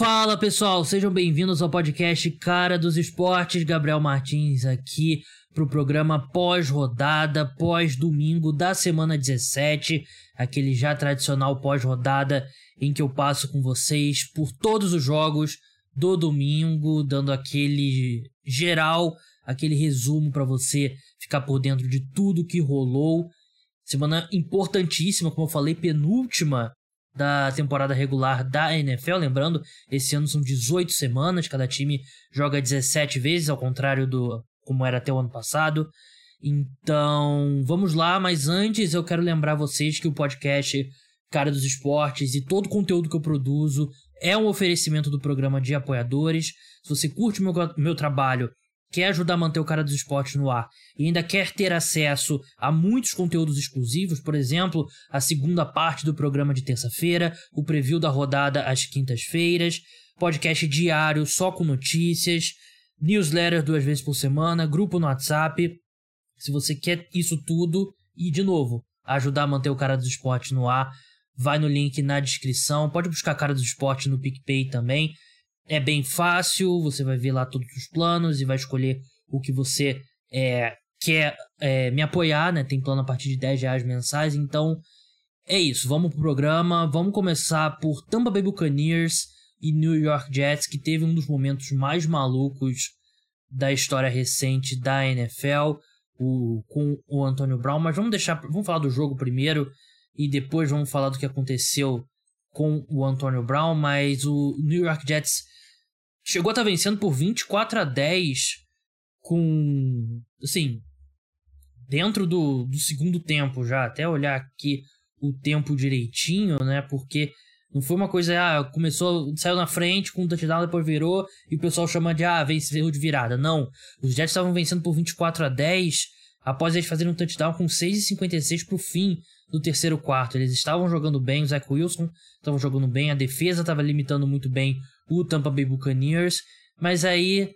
Fala pessoal, sejam bem-vindos ao podcast Cara dos Esportes. Gabriel Martins aqui para o programa pós-rodada, pós-domingo da semana 17, aquele já tradicional pós-rodada em que eu passo com vocês por todos os jogos do domingo, dando aquele geral, aquele resumo para você ficar por dentro de tudo que rolou. Semana importantíssima, como eu falei, penúltima da temporada regular da NFL. Lembrando, esse ano são 18 semanas, cada time joga 17 vezes, ao contrário do como era até o ano passado. Então, vamos lá, mas antes eu quero lembrar vocês que o podcast Cara dos Esportes e todo o conteúdo que eu produzo é um oferecimento do programa de apoiadores. Se você curte meu, meu trabalho quer ajudar a manter o cara dos esportes no ar e ainda quer ter acesso a muitos conteúdos exclusivos, por exemplo, a segunda parte do programa de terça-feira, o preview da rodada às quintas-feiras, podcast diário só com notícias, newsletter duas vezes por semana, grupo no WhatsApp. Se você quer isso tudo e, de novo, ajudar a manter o cara dos esportes no ar, vai no link na descrição. Pode buscar cara dos esportes no PicPay também. É bem fácil, você vai ver lá todos os planos e vai escolher o que você é, quer é, me apoiar, né? Tem plano a partir de 10 reais mensais, então é isso. Vamos pro programa. Vamos começar por Tampa Bay Buccaneers e New York Jets, que teve um dos momentos mais malucos da história recente da NFL, o, com o Antonio Brown. Mas vamos deixar, vamos falar do jogo primeiro e depois vamos falar do que aconteceu com o Antonio Brown. Mas o New York Jets chegou a estar tá vencendo por 24 a 10 com assim dentro do, do segundo tempo já até olhar aqui o tempo direitinho né porque não foi uma coisa ah começou saiu na frente com um touchdown depois virou e o pessoal chama de ah venceu de virada não os Jets estavam vencendo por 24 a 10 após eles fazerem um touchdown com 6,56 para o fim do terceiro quarto. Eles estavam jogando bem, o Zach Wilson estava jogando bem, a defesa estava limitando muito bem o Tampa Bay Buccaneers, mas aí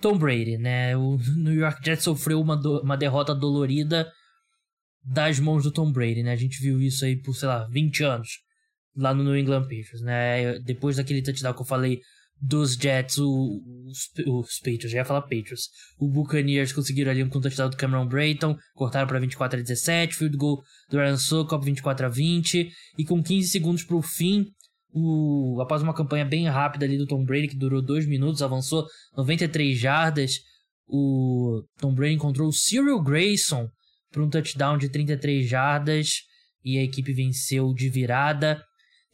Tom Brady, né? O New York Jets sofreu uma, do, uma derrota dolorida das mãos do Tom Brady, né? A gente viu isso aí por, sei lá, 20 anos lá no New England Patriots, né? Depois daquele touchdown que eu falei dos Jets, o, os, os Patriots, já ia falar Patriots. O Buccaneers conseguiram ali um touchdown do Cameron Brayton, cortaram para 24 a 17, field goal do Ryan Sokop 24 a 20, e com 15 segundos para o fim, o, após uma campanha bem rápida ali do Tom Brady, que durou 2 minutos, avançou 93 jardas, o Tom Brady encontrou o Cyril Grayson para um touchdown de 33 jardas, e a equipe venceu de virada.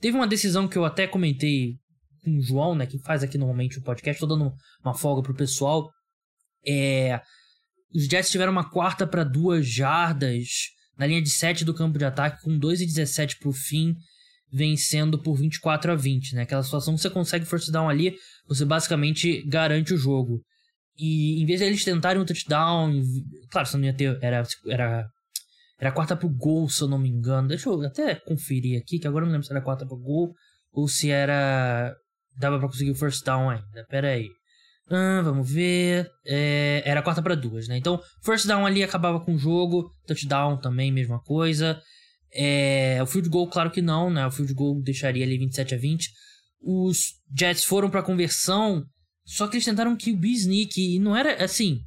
Teve uma decisão que eu até comentei com o João, né, que faz aqui normalmente o podcast, tô dando uma folga pro pessoal. É, os Jets tiveram uma quarta para duas jardas na linha de 7 do campo de ataque, com 2 e 17 pro fim, vencendo por 24 a 20, né? Aquela situação que você consegue first down ali, você basicamente garante o jogo. E em vez deles tentarem um touchdown, claro, você não ia ter, era, era, era quarta pro gol, se eu não me engano. Deixa eu até conferir aqui, que agora eu não lembro se era quarta pro gol ou se era dava para conseguir o first down ainda. Pera aí. Ah, vamos ver. É, era quarta para duas, né? Então, first down ali acabava com o jogo. Touchdown também, mesma coisa. É, o field goal, claro que não, né? O field goal deixaria ali 27 a 20. Os Jets foram para conversão, só que eles tentaram que o sneak e não era assim.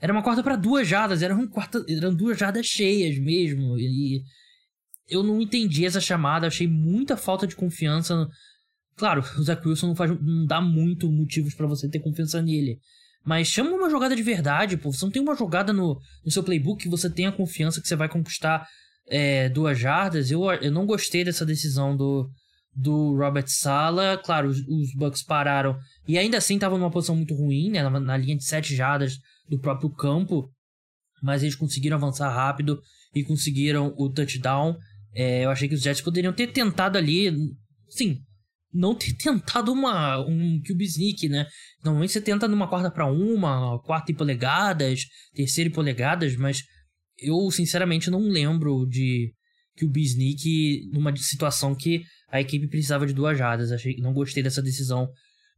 Era uma quarta para duas jardas, eram, quarta, eram duas jardas cheias mesmo. E eu não entendi essa chamada, achei muita falta de confiança Claro, o Zach Wilson não, faz, não dá muito motivos para você ter confiança nele. Mas chama uma jogada de verdade, pô. Você não tem uma jogada no, no seu playbook que você tenha confiança que você vai conquistar é, duas jardas. Eu, eu não gostei dessa decisão do, do Robert Sala. Claro, os, os Bucks pararam e ainda assim estavam numa posição muito ruim, né? Na, na, linha de sete jardas do próprio campo. Mas eles conseguiram avançar rápido e conseguiram o touchdown. É, eu achei que os Jets poderiam ter tentado ali. Sim, não ter tentado uma, um QB sneak, né? Normalmente você tenta numa quarta para uma, quarta em polegadas, terceira em polegadas, mas eu sinceramente não lembro de QB sneak numa situação que a equipe precisava de duas jardas. Achei, não gostei dessa decisão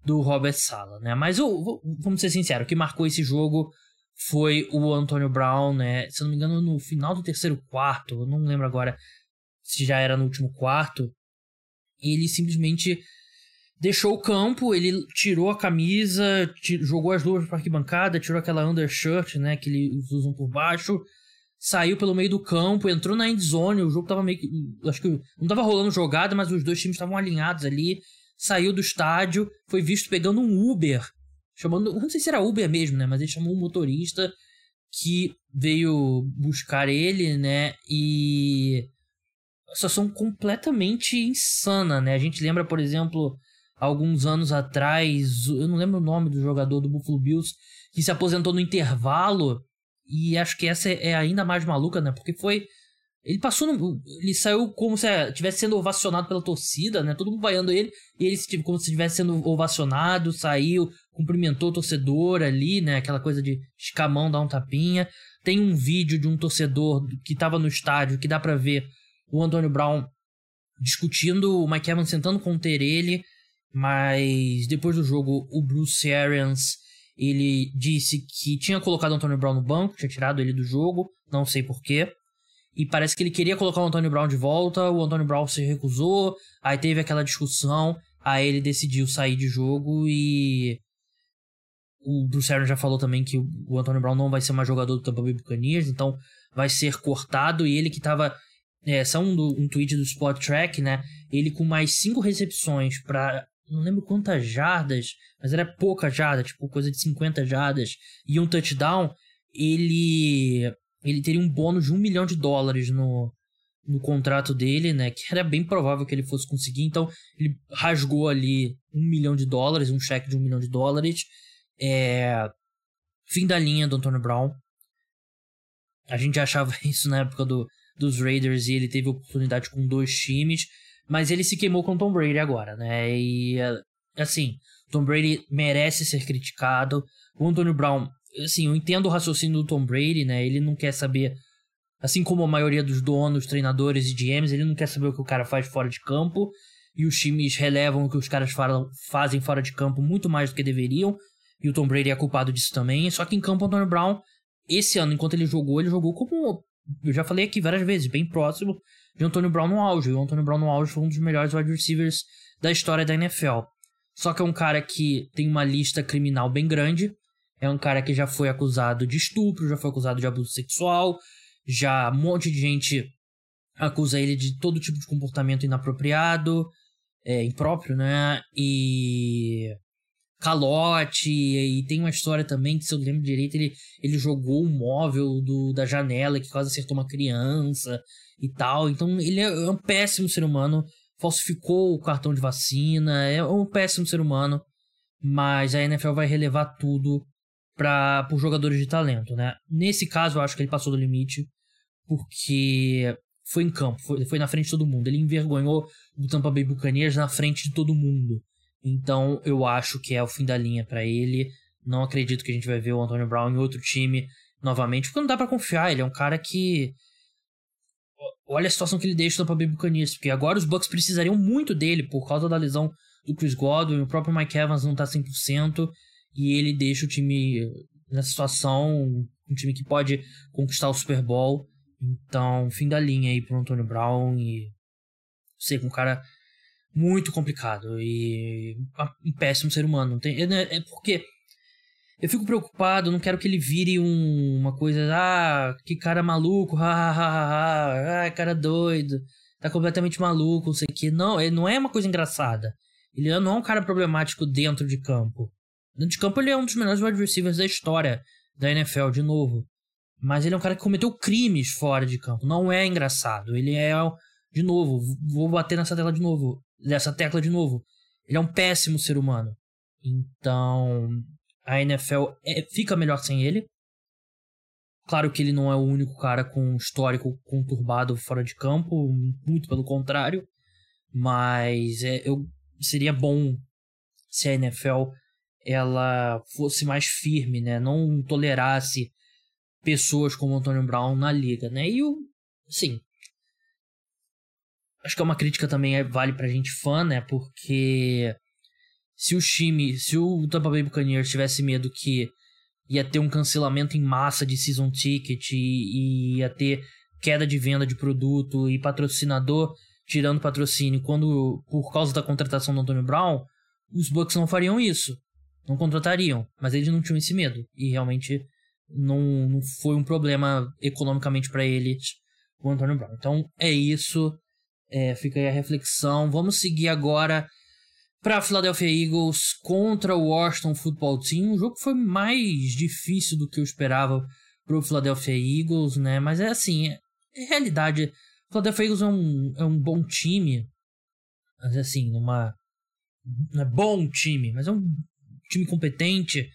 do Robert Sala, né? Mas eu, vamos ser sinceros, o que marcou esse jogo foi o Antonio Brown, né? Se não me engano, no final do terceiro quarto, eu não lembro agora se já era no último quarto, ele simplesmente deixou o campo, ele tirou a camisa, jogou as luvas para arquibancada, tirou aquela undershirt, né, que eles usam por baixo, saiu pelo meio do campo, entrou na endzone, o jogo tava meio que, acho que não tava rolando jogada, mas os dois times estavam alinhados ali, saiu do estádio, foi visto pegando um Uber, chamando, não sei se era Uber mesmo, né, mas ele chamou um motorista que veio buscar ele, né, e a situação completamente insana, né? A gente lembra, por exemplo, alguns anos atrás, eu não lembro o nome do jogador do Buffalo Bills, que se aposentou no intervalo. E acho que essa é ainda mais maluca, né? Porque foi. Ele passou no, Ele saiu como se estivesse sendo ovacionado pela torcida, né? Todo mundo vaiando ele. E ele como se estivesse sendo ovacionado, saiu, cumprimentou o torcedor ali, né? Aquela coisa de escamão, dar um tapinha. Tem um vídeo de um torcedor que tava no estádio que dá para ver o Antônio Brown discutindo, o Mike Evans tentando conter ele. Mas depois do jogo, o Bruce Arians ele disse que tinha colocado o Antônio Brown no banco, tinha tirado ele do jogo, não sei porquê. E parece que ele queria colocar o Antônio Brown de volta, o Antônio Brown se recusou, aí teve aquela discussão, aí ele decidiu sair de jogo e. O Bruce Arians já falou também que o Antônio Brown não vai ser mais jogador do Tampa Bay Buccaneers, então vai ser cortado. E ele que tava. É, são um, um tweet do Spot Track, né? Ele com mais cinco recepções para não lembro quantas jardas, mas era pouca jarda, tipo coisa de 50 jardas e um touchdown, ele ele teria um bônus de um milhão de dólares no, no contrato dele, né? Que era bem provável que ele fosse conseguir. Então ele rasgou ali um milhão de dólares, um cheque de um milhão de dólares. É... Fim da linha do Antônio Brown. A gente achava isso na época do, dos Raiders e ele teve oportunidade com dois times. Mas ele se queimou com o Tom Brady agora, né? E assim, Tom Brady merece ser criticado. O Antonio Brown, assim, eu entendo o raciocínio do Tom Brady, né? Ele não quer saber, assim como a maioria dos donos, treinadores e GMs, ele não quer saber o que o cara faz fora de campo. E os times relevam o que os caras falam, fazem fora de campo muito mais do que deveriam. E o Tom Brady é culpado disso também. Só que em campo, o Antonio Brown, esse ano, enquanto ele jogou, ele jogou como. Eu já falei aqui várias vezes, bem próximo de Antônio Brown no auge. O Antônio Brown no auge foi um dos melhores wide receivers da história da NFL. Só que é um cara que tem uma lista criminal bem grande. É um cara que já foi acusado de estupro, já foi acusado de abuso sexual, já um monte de gente acusa ele de todo tipo de comportamento inapropriado, é, impróprio, né? E calote, e tem uma história também que, se eu lembro direito, ele, ele jogou o móvel do, da janela que quase acertou uma criança e tal. Então ele é um péssimo ser humano, falsificou o cartão de vacina, é um péssimo ser humano, mas a NFL vai relevar tudo para por jogadores de talento, né? Nesse caso eu acho que ele passou do limite, porque foi em campo, foi, foi na frente de todo mundo. Ele envergonhou o Tampa Bay Buccaneers na frente de todo mundo. Então eu acho que é o fim da linha para ele. Não acredito que a gente vai ver o Antonio Brown em outro time novamente, porque não dá para confiar. Ele é um cara que olha a situação que ele deixa no Tampa Buccaneers, porque agora os Bucks precisariam muito dele por causa da lesão do Chris Godwin, o próprio Mike Evans não tá 100%, e ele deixa o time nessa situação, um time que pode conquistar o Super Bowl. Então, fim da linha aí pro Antônio Brown e sei um cara muito complicado e um péssimo ser humano. Não tem, é, porque eu fico preocupado, não quero que ele vire um, uma coisa, ah, que cara maluco, ha, ha, ha, ah, cara doido, tá completamente maluco, não sei o que. Não, ele não é uma coisa engraçada. Ele não é um cara problemático dentro de campo. Dentro de campo ele é um dos melhores receivers da história da NFL, de novo. Mas ele é um cara que cometeu crimes fora de campo. Não é engraçado. Ele é, de novo, vou bater nessa tela de novo, nessa tecla de novo. Ele é um péssimo ser humano. Então, a NFL é, fica melhor sem ele. Claro que ele não é o único cara com histórico conturbado fora de campo, muito pelo contrário. Mas é, eu, seria bom se a NFL ela fosse mais firme, né? Não tolerasse pessoas como Antônio Brown na liga, né? E o, sim, acho que é uma crítica também é, vale pra gente fã, né? Porque se o time, se o Tampa Bay Buccaneers tivesse medo que ia ter um cancelamento em massa de season ticket e, e ia ter queda de venda de produto e patrocinador tirando patrocínio quando por causa da contratação do Antônio Brown, os Bucks não fariam isso. Não contratariam. Mas eles não tinham esse medo. E realmente não, não foi um problema economicamente para eles o Antônio Brown. Então é isso. É, fica aí a reflexão. Vamos seguir agora para Philadelphia Eagles contra o Washington Football Team. Um jogo que foi mais difícil do que eu esperava para o Philadelphia Eagles, né? Mas é assim, é, é realidade. O Philadelphia Eagles é um, é um bom time. Mas assim, numa. Não é bom time, mas é um time competente.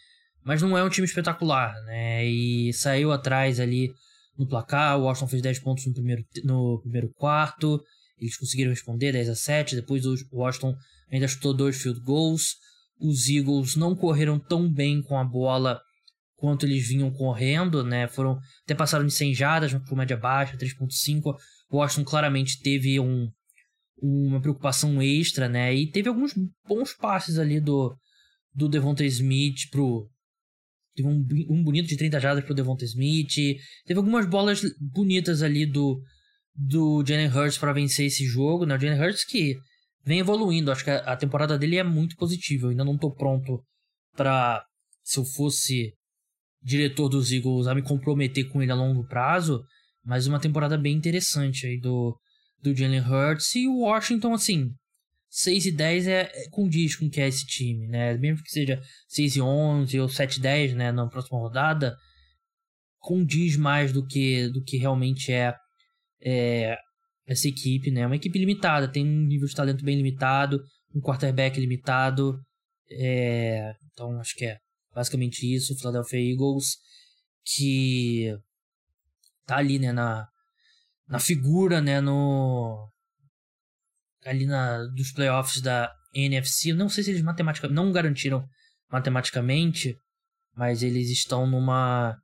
Mas não é um time espetacular, né? E saiu atrás ali no placar. O Washington fez 10 pontos no primeiro, no primeiro quarto. Eles conseguiram responder 10 a 7. Depois o Washington ainda chutou dois field goals. Os Eagles não correram tão bem com a bola quanto eles vinham correndo, né? Foram até passaram de 100 jardas, por média baixa, 3.5. O Washington claramente teve um, uma preocupação extra, né? E teve alguns bons passes ali do do Devonta Smith pro teve um, um bonito de 30 jardas pro Devonta Smith, teve algumas bolas bonitas ali do do Jalen Hurts para vencer esse jogo, né? O Jalen Hurts que vem evoluindo, acho que a, temporada dele é muito positiva. Eu ainda não tô pronto para se eu fosse diretor dos Eagles a me comprometer com ele a longo prazo, mas uma temporada bem interessante aí do, do Jalen Hurts e o Washington, assim, 6 e 10 é, é condiz com o que é esse time, né? Mesmo que seja 6 e 11 ou 7 e 10, né, na próxima rodada, condiz mais do que, do que realmente é, é essa equipe, né? Uma equipe limitada, tem um nível de talento bem limitado, um quarterback limitado, é... então acho que é Basicamente isso, Philadelphia Eagles, que tá ali, né, na, na figura, né, no ali na dos playoffs da NFC. Não sei se eles matematicamente não garantiram matematicamente, mas eles estão numa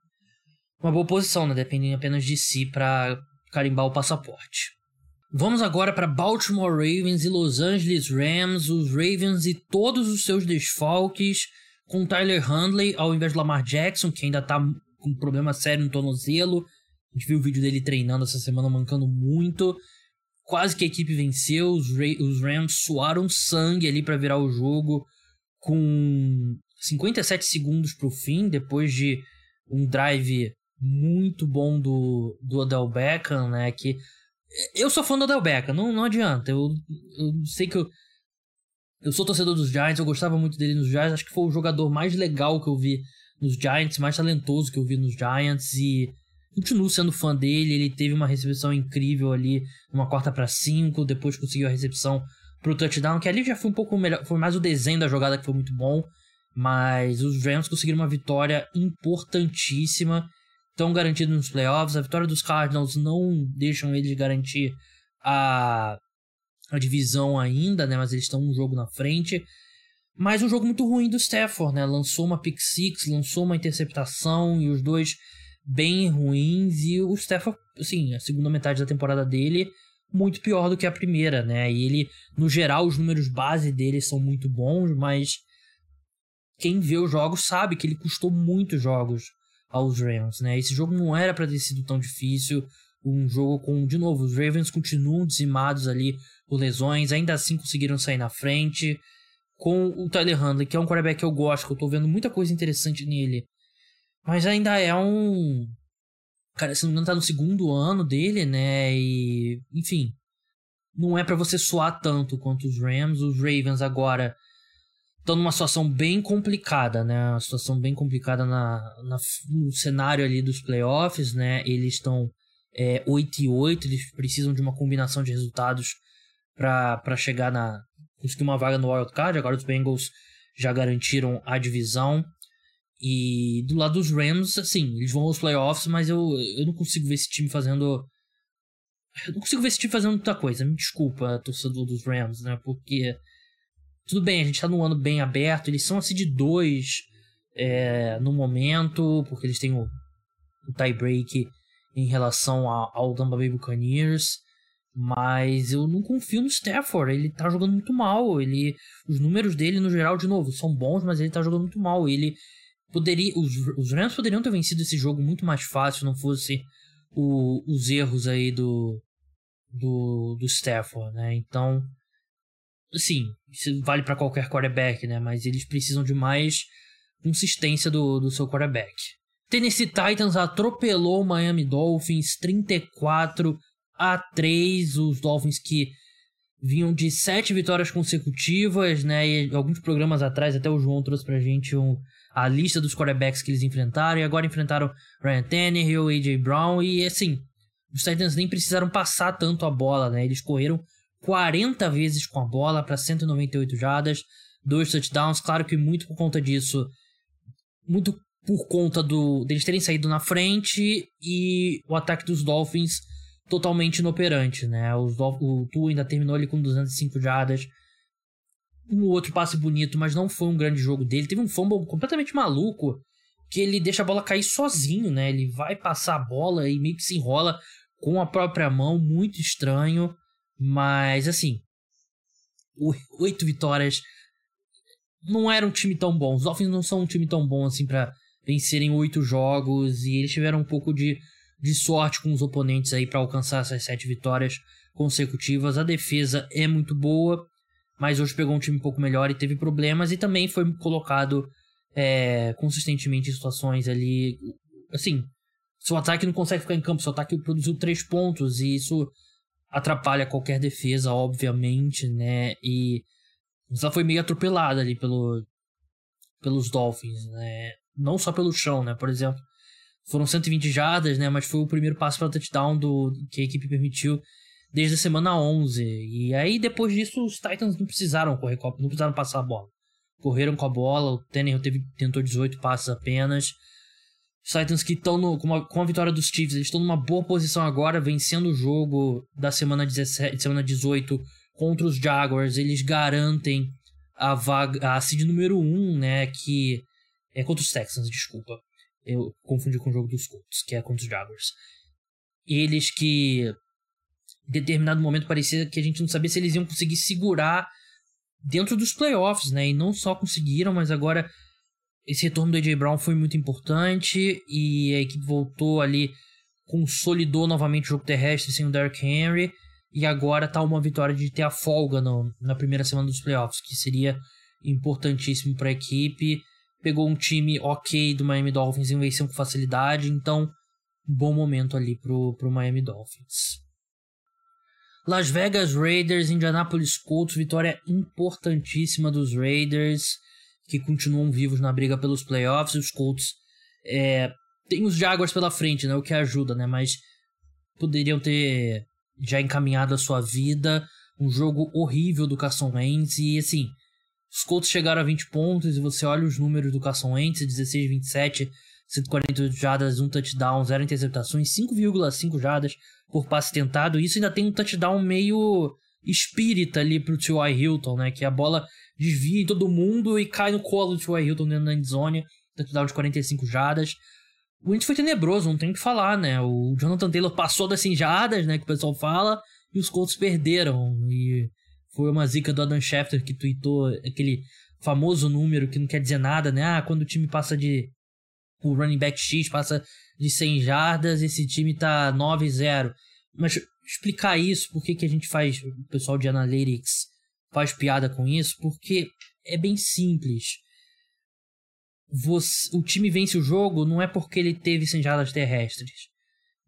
uma boa posição, né, dependem apenas de si para carimbar o passaporte. Vamos agora para Baltimore Ravens e Los Angeles Rams, os Ravens e todos os seus desfalques com Tyler Handley ao invés de Lamar Jackson, que ainda tá com um problema sério no tornozelo. A gente viu o vídeo dele treinando essa semana, mancando muito. Quase que a equipe venceu, os, os Rams suaram sangue ali para virar o jogo com 57 segundos pro fim, depois de um drive muito bom do, do Odell Beckham, né? Que eu sou fã do Odell Beckham, não, não adianta. Eu, eu sei que eu, eu sou torcedor dos Giants, eu gostava muito dele nos Giants. Acho que foi o jogador mais legal que eu vi nos Giants, mais talentoso que eu vi nos Giants. E continuo sendo fã dele. Ele teve uma recepção incrível ali, uma quarta para cinco. Depois conseguiu a recepção pro touchdown, que ali já foi um pouco melhor. Foi mais o desenho da jogada que foi muito bom. Mas os Rams conseguiram uma vitória importantíssima. Estão garantidos nos playoffs. A vitória dos Cardinals não deixam eles garantir a a divisão ainda, né? Mas eles estão um jogo na frente. Mas um jogo muito ruim do Stafford, né? Lançou uma pick six, lançou uma interceptação e os dois bem ruins. E o Stafford, assim, a segunda metade da temporada dele muito pior do que a primeira, né? E ele, no geral, os números base dele são muito bons, mas quem vê os jogos sabe que ele custou muitos jogos aos Rams, né? Esse jogo não era para ter sido tão difícil. Um jogo com, de novo, os Ravens continuam dizimados ali por lesões, ainda assim conseguiram sair na frente. Com o Tyler Handley, que é um quarterback que eu gosto, que eu tô vendo muita coisa interessante nele. Mas ainda é um. Cara, se não me engano, tá no segundo ano dele, né? E. Enfim. Não é para você suar tanto quanto os Rams. Os Ravens agora estão numa situação bem complicada, né? Uma situação bem complicada na, na no cenário ali dos playoffs, né? Eles estão é, 8 e 8, eles precisam de uma combinação de resultados para chegar na. conseguir uma vaga no Wild Card. Agora os Bengals já garantiram a divisão. E do lado dos Rams, assim, eles vão aos playoffs, mas eu, eu não consigo ver esse time fazendo. Eu não consigo ver esse time fazendo muita coisa. Me desculpa, torcedor dos Rams, né? Porque. Tudo bem, a gente tá num ano bem aberto. Eles são assim de dois é, no momento, porque eles têm o, o tie break em relação a, ao Tampa Bay Buccaneers. Mas eu não confio no Stafford. Ele tá jogando muito mal. Ele, os números dele, no geral, de novo, são bons, mas ele tá jogando muito mal. Ele poderia. Os, os Rams poderiam ter vencido esse jogo muito mais fácil se não fosse o, os erros aí do, do, do Stafford, né? Então, assim, Isso vale para qualquer quarterback, né? Mas eles precisam de mais consistência do, do seu quarterback. Tennessee Titans atropelou o Miami Dolphins 34 a 3. Os Dolphins que vinham de sete vitórias consecutivas, né? E alguns programas atrás, até o João trouxe pra gente um, a lista dos quarterbacks que eles enfrentaram. E agora enfrentaram Ryan Tannehill, A.J. Brown. E assim, os Titans nem precisaram passar tanto a bola, né? Eles correram 40 vezes com a bola para 198 jardas, dois touchdowns. Claro que muito por conta disso, muito por conta do deles terem saído na frente e o ataque dos Dolphins totalmente inoperante, né? Os, o Tu ainda terminou ali com 205 jardas. Um outro passe bonito, mas não foi um grande jogo dele. Teve um fumble completamente maluco, que ele deixa a bola cair sozinho, né? Ele vai passar a bola e meio que se enrola com a própria mão, muito estranho. Mas, assim, oito vitórias não era um time tão bom. Os Dolphins não são um time tão bom assim para vencerem oito jogos e eles tiveram um pouco de, de sorte com os oponentes aí para alcançar essas sete vitórias consecutivas. A defesa é muito boa, mas hoje pegou um time um pouco melhor e teve problemas e também foi colocado é, consistentemente em situações ali. Assim, seu ataque não consegue ficar em campo, seu ataque produziu três pontos e isso atrapalha qualquer defesa, obviamente, né? E ela foi meio atropelada ali pelo, pelos Dolphins, né? Não só pelo chão, né? Por exemplo, foram 120 jardas, né? Mas foi o primeiro passo para touchdown do, que a equipe permitiu desde a semana 11. E aí, depois disso, os Titans não precisaram correr, não precisaram passar a bola. Correram com a bola, o Tannehill teve, tentou 18 passes apenas. Os Titans que estão com, com, a vitória dos Chiefs, eles estão numa boa posição agora, vencendo o jogo da semana 17, semana 18 contra os Jaguars. Eles garantem a vaga, a seed número 1, né, que é contra os Texans, desculpa. Eu confundi com o jogo dos Colts, que é contra os Jaguars. Eles que em determinado momento parecia que a gente não sabia se eles iam conseguir segurar dentro dos playoffs, né? E não só conseguiram, mas agora esse retorno do AJ Brown foi muito importante e a equipe voltou ali, consolidou novamente o jogo terrestre sem o Derrick Henry e agora tá uma vitória de ter a folga no, na primeira semana dos playoffs, que seria importantíssimo para a equipe. Pegou um time ok do Miami Dolphins e venceu com facilidade, então bom momento ali pro, pro Miami Dolphins. Las Vegas Raiders, Indianapolis Colts, vitória importantíssima dos Raiders que continuam vivos na briga pelos playoffs. E os Colts é, tem os Jaguars pela frente, né? O que ajuda, né? Mas poderiam ter já encaminhado a sua vida. Um jogo horrível do Carson Wentz. E assim, os Colts chegaram a 20 pontos. E você olha os números do Carson Wentz: 16, 27, 148 jardas, um touchdown, zero interceptações, 5,5 jardas por passe tentado. Isso ainda tem um touchdown meio espírita ali pro T.Y. Hilton, né? Que a bola desvia em todo mundo e cai no colo do T.Y. Hilton dentro da endzone. Touchdown de 45 jardas. O Wentz foi tenebroso, não tem o que falar, né? O Jonathan Taylor passou das 100 jardas, né? Que o pessoal fala. E os Colts perderam. E foi uma zica do Adam Schefter que tweetou aquele famoso número que não quer dizer nada, né? Ah, quando o time passa de... O running back X passa de 100 jardas, esse time tá 9-0. Mas explicar isso, por que, que a gente faz, o pessoal de Analytics faz piada com isso, porque é bem simples. Você, o time vence o jogo não é porque ele teve senjadas terrestres,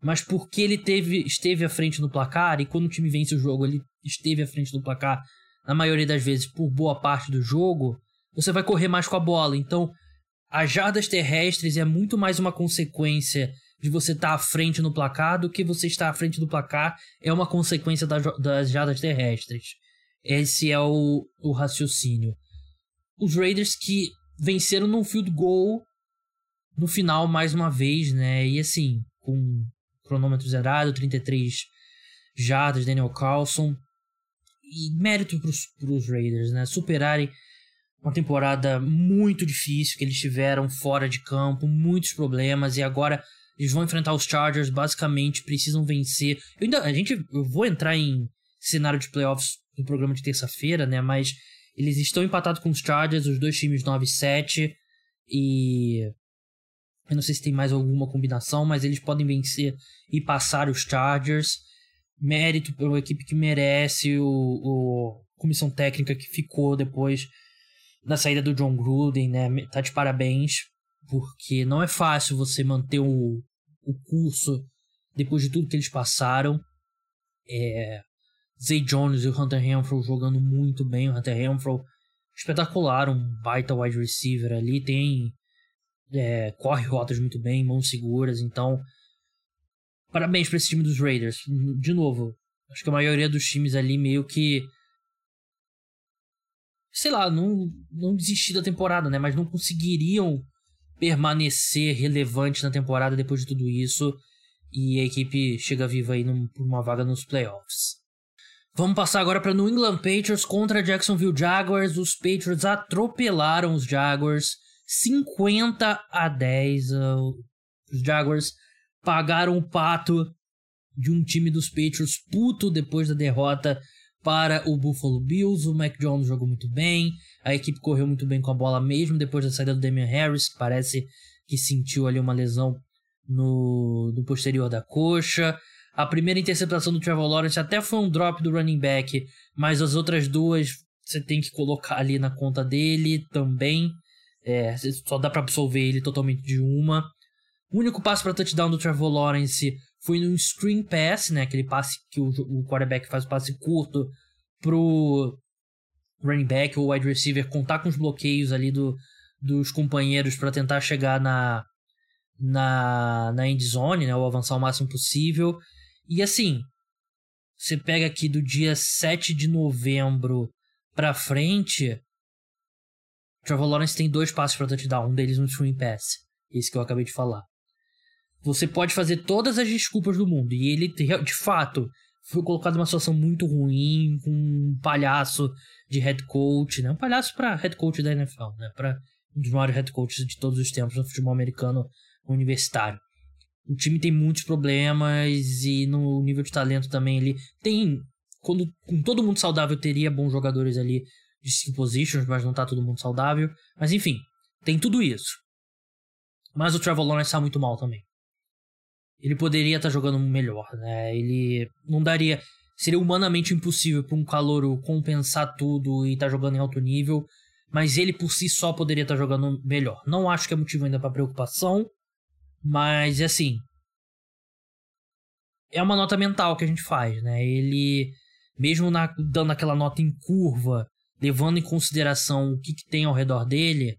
mas porque ele teve, esteve à frente no placar e quando o time vence o jogo, ele esteve à frente do placar na maioria das vezes por boa parte do jogo, você vai correr mais com a bola. Então, as jardas terrestres é muito mais uma consequência de você estar tá à frente no placar do que você estar à frente do placar é uma consequência das, das jadas terrestres. Esse é o, o raciocínio. Os Raiders que venceram num field goal no final mais uma vez, né? E assim, com cronômetro zerado, 33 jardas, Daniel Carlson. E mérito para os Raiders, né? Superarem uma temporada muito difícil que eles tiveram fora de campo, muitos problemas e agora eles vão enfrentar os Chargers, basicamente precisam vencer. Eu ainda, a gente, eu vou entrar em cenário de playoffs no programa de terça-feira, né? Mas eles estão empatados com os Chargers, os dois times 9-7 e eu não sei se tem mais alguma combinação, mas eles podem vencer e passar os Chargers. Mérito para uma equipe que merece o, o comissão técnica que ficou depois da saída do John Gruden, né? Tá de parabéns, porque não é fácil você manter o, o curso depois de tudo que eles passaram. É, Zay Jones e o Hunter Renfro jogando muito bem. O Hunter Renfro espetacular, um baita wide receiver ali. Tem é, corre rotas muito bem, mãos seguras. Então, parabéns para esse time dos Raiders. De novo, acho que a maioria dos times ali meio que sei lá, não, não desistir da temporada, né? Mas não conseguiriam permanecer relevante na temporada depois de tudo isso. E a equipe chega viva aí por uma vaga nos playoffs. Vamos passar agora para New England Patriots contra Jacksonville Jaguars. Os Patriots atropelaram os Jaguars 50 a 10. Os Jaguars pagaram o pato de um time dos Patriots puto depois da derrota para o Buffalo Bills. O Mac Jones jogou muito bem, a equipe correu muito bem com a bola mesmo depois da saída do Damian Harris, que parece que sentiu ali uma lesão no, no posterior da coxa. A primeira interceptação do Trevor Lawrence até foi um drop do running back, mas as outras duas você tem que colocar ali na conta dele também. É, só dá para absolver ele totalmente de uma. O único passo para touchdown do Trevor Lawrence foi num screen pass, né? Aquele passe que o, o quarterback faz o passe curto pro running back ou wide receiver contar com os bloqueios ali do, dos companheiros para tentar chegar na, na, na end zone, né? Ou avançar o máximo possível. E assim, você pega aqui do dia 7 de novembro pra frente, Trevor Lawrence tem dois passos para touchdown, um deles no screen pass. Esse que eu acabei de falar. Você pode fazer todas as desculpas do mundo. E ele, de fato, foi colocado numa situação muito ruim, com um palhaço de head coach, né? Um palhaço para head coach da NFL, né? Para um dos maiores head coaches de todos os tempos no futebol americano universitário. O time tem muitos problemas e no nível de talento também ele tem. Quando com todo mundo saudável teria bons jogadores ali de skill positions, mas não tá todo mundo saudável. Mas enfim, tem tudo isso. Mas o Trevor Lawrence tá muito mal também ele poderia estar tá jogando melhor, né? Ele não daria. Seria humanamente impossível para um calouro compensar tudo e estar tá jogando em alto nível, mas ele por si só poderia estar tá jogando melhor. Não acho que é motivo ainda para preocupação, mas assim. É uma nota mental que a gente faz, né? Ele, mesmo na, dando aquela nota em curva, levando em consideração o que, que tem ao redor dele,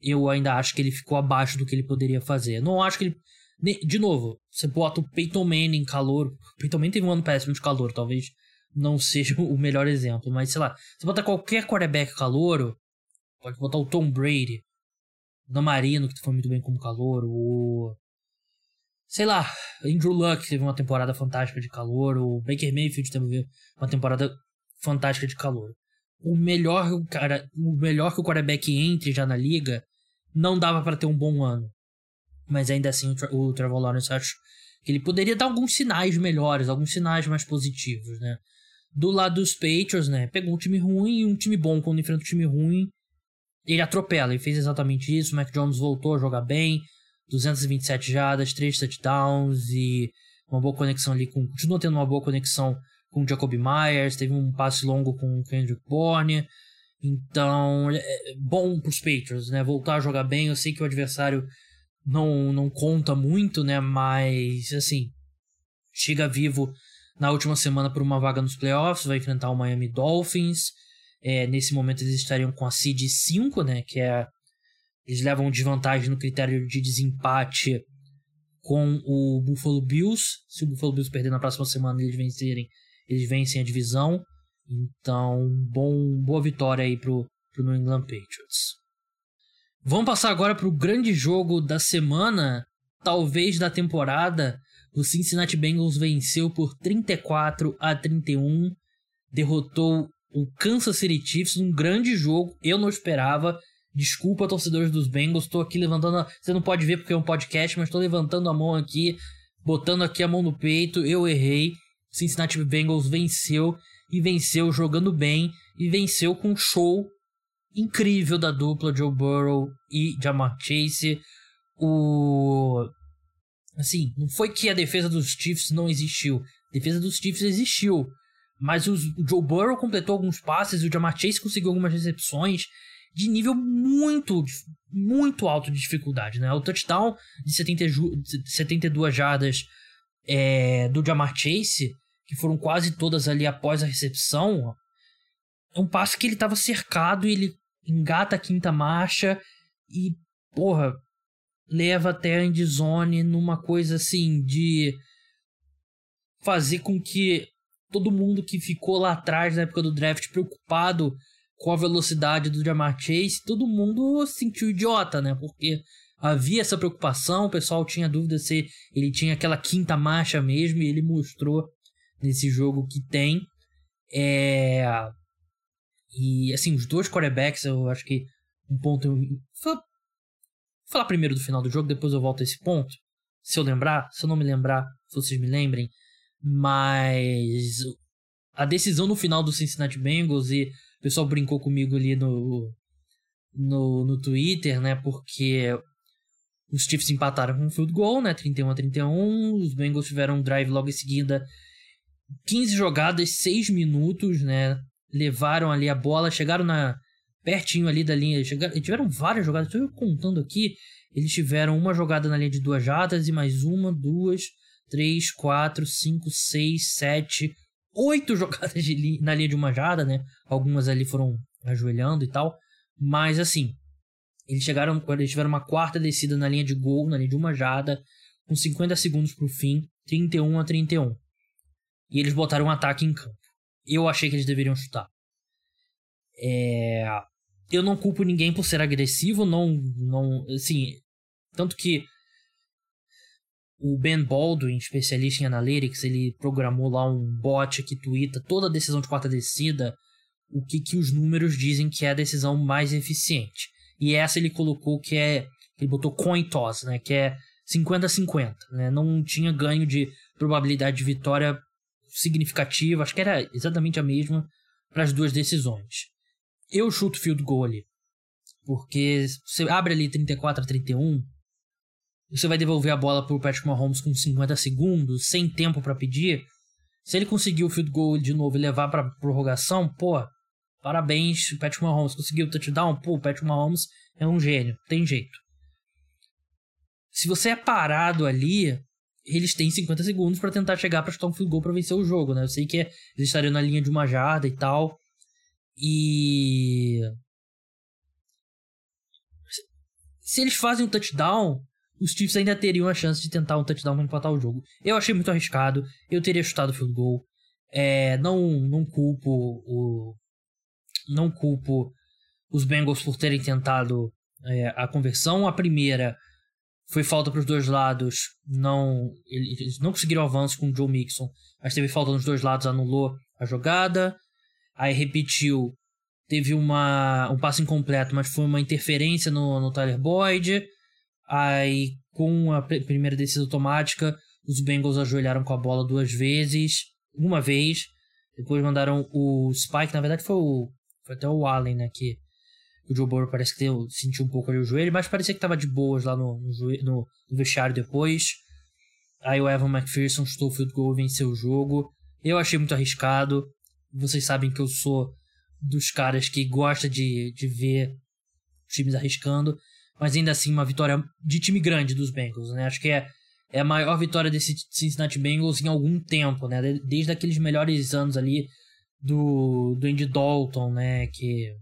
eu ainda acho que ele ficou abaixo do que ele poderia fazer. Não acho que ele de novo, você bota o Peyton Manning em calor. O Peyton Manning teve um ano péssimo de calor, talvez não seja o melhor exemplo, mas sei lá, você bota qualquer quarterback calouro, pode botar o Tom Brady, o Marino, que foi muito bem como calor, o. Sei lá, Andrew Luck teve uma temporada fantástica de calor, o Baker Mayfield teve uma temporada fantástica de calor. O melhor, cara, o melhor que o quarterback entre já na liga não dava para ter um bom ano. Mas ainda assim, o, o Trevor Lawrence acho que ele poderia dar alguns sinais melhores, alguns sinais mais positivos, né? Do lado dos Patriots, né? Pegou um time ruim e um time bom. Quando enfrenta um time ruim, ele atropela. Ele fez exatamente isso. O Mac Jones voltou a jogar bem. 227 jadas, 3 touchdowns e uma boa conexão ali com. Continua tendo uma boa conexão com o Jacoby Myers. Teve um passe longo com o Kendrick Bourne. Então, é, é bom para os Patriots, né? Voltar a jogar bem. Eu sei que o adversário não, não conta muito, né? Mas, assim, chega vivo na última semana por uma vaga nos playoffs, vai enfrentar o Miami Dolphins. É, nesse momento eles estariam com a seed 5, né? Que é. Eles levam desvantagem no critério de desempate com o Buffalo Bills. Se o Buffalo Bills perder na próxima semana eles vencerem, eles vencem a divisão. Então, bom, boa vitória aí pro, pro New England Patriots. Vamos passar agora para o grande jogo da semana, talvez da temporada. O Cincinnati Bengals venceu por 34 a 31, derrotou o Kansas City Chiefs num grande jogo. Eu não esperava. Desculpa, torcedores dos Bengals, estou aqui levantando. A... Você não pode ver porque é um podcast, mas estou levantando a mão aqui, botando aqui a mão no peito. Eu errei. Cincinnati Bengals venceu e venceu jogando bem e venceu com show incrível da dupla Joe Burrow e Jamar Chase. O assim, não foi que a defesa dos Chiefs não existiu. A defesa dos Chiefs existiu, Mas o Joe Burrow completou alguns passes, o Jamar Chase conseguiu algumas recepções de nível muito, muito alto de dificuldade, né? O touchdown de 70, 72 jardas é, do Jamar Chase, que foram quase todas ali após a recepção, é um passe que ele estava cercado e ele engata a quinta marcha e, porra, leva até a endzone numa coisa assim de fazer com que todo mundo que ficou lá atrás na época do draft preocupado com a velocidade do Jamar Chase, todo mundo se sentiu idiota, né? Porque havia essa preocupação, o pessoal tinha dúvida se ele tinha aquela quinta marcha mesmo, e ele mostrou nesse jogo que tem. É... E assim, os dois quarterbacks, eu acho que um ponto. Vou falar primeiro do final do jogo, depois eu volto a esse ponto. Se eu lembrar, se eu não me lembrar, se vocês me lembrem. Mas a decisão no final do Cincinnati Bengals e o pessoal brincou comigo ali no, no, no Twitter, né? Porque os Chiefs empataram com um field goal, né? 31 a 31. Os Bengals tiveram um drive logo em seguida. 15 jogadas, 6 minutos, né? Levaram ali a bola, chegaram na pertinho ali da linha. Chegaram, tiveram várias jogadas. Estou contando aqui. Eles tiveram uma jogada na linha de duas jadas e mais uma, duas, 3, 4, 5, 6, 7, 8 jogadas li na linha de uma jada, né? Algumas ali foram ajoelhando e tal. Mas assim, eles chegaram, eles tiveram uma quarta descida na linha de gol, na linha de uma jada, com 50 segundos pro fim, 31 a 31. E eles botaram um ataque em campo. Eu achei que eles deveriam chutar. É... Eu não culpo ninguém por ser agressivo, não, não, assim, tanto que o Ben Baldwin, especialista em analytics, ele programou lá um bot que twitta toda a decisão de quarta descida, o que, que os números dizem que é a decisão mais eficiente. E essa ele colocou que é. Ele botou coin toss, né? Que é 50-50, né? Não tinha ganho de probabilidade de vitória significativa, acho que era exatamente a mesma para as duas decisões. Eu chuto field goal ali. Porque você abre ali 34 a 31, você vai devolver a bola pro Patrick Mahomes com 50 segundos, sem tempo para pedir. Se ele conseguir o field goal de novo e levar para prorrogação, pô, parabéns, Patrick Mahomes conseguiu o touchdown, pô, Patrick Mahomes é um gênio, tem jeito. Se você é parado ali, eles têm 50 segundos para tentar chegar para chutar um field goal para vencer o jogo, né? Eu sei que eles estariam na linha de uma jarda e tal. E se eles fazem um touchdown, os Chiefs ainda teriam a chance de tentar um touchdown para empatar o jogo. Eu achei muito arriscado, eu teria chutado o field goal. É, não, não culpo o. Não culpo os Bengals por terem tentado é, a conversão. A primeira foi falta para os dois lados. Não, eles não conseguiram avanço com o Joe Mixon, mas teve falta nos dois lados, anulou a jogada. Aí repetiu, teve uma, um passe incompleto, mas foi uma interferência no, no Tyler Boyd. Aí, com a primeira descida automática, os Bengals ajoelharam com a bola duas vezes, uma vez. Depois mandaram o Spike, na verdade foi o. Foi até o Allen, né? Que o Joe Burrow parece que deu, sentiu um pouco ali o joelho, mas parecia que tava de boas lá no, no, no, vestiário depois. Aí o Evan McPherson chutou o field goal e venceu o jogo. Eu achei muito arriscado. Vocês sabem que eu sou dos caras que gosta de, de ver times arriscando mas ainda assim uma vitória de time grande dos Bengals, né? Acho que é, é a maior vitória desse Cincinnati Bengals em algum tempo, né? Desde aqueles melhores anos ali do, do Andy Dalton, né? Que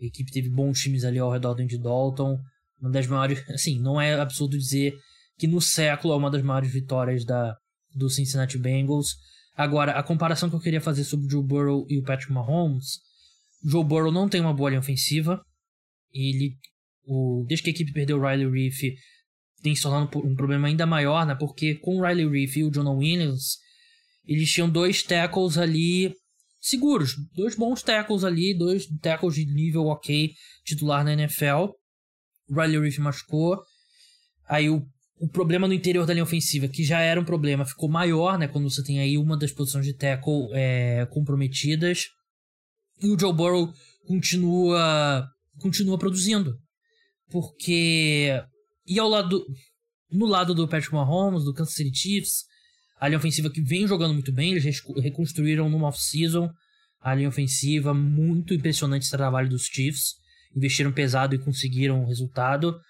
a equipe teve bons times ali ao redor do Andy Dalton. Uma das maiores, assim, não é absurdo dizer que no século é uma das maiores vitórias da, do Cincinnati Bengals. Agora, a comparação que eu queria fazer sobre o Joe Burrow e o Patrick Mahomes, Joe Burrow não tem uma boa linha ofensiva. Ele o, desde que a equipe perdeu o Riley Reef, tem se tornado um problema ainda maior, né? Porque com o Riley Reef e o Jonah Williams, eles tinham dois tackles ali seguros. Dois bons tackles ali, dois tackles de nível ok, titular na NFL. O Riley Reef machucou. Aí o, o problema no interior da linha ofensiva, que já era um problema, ficou maior, né? Quando você tem aí uma das posições de tackle é, comprometidas. E o Joe Burrow continua, continua produzindo. Porque. E ao lado. No lado do Patrick Mahomes, do Kansas City Chiefs, A linha ofensiva que vem jogando muito bem, eles reconstruíram numa off-season a linha ofensiva, muito impressionante esse trabalho dos Chiefs. Investiram pesado e conseguiram o resultado.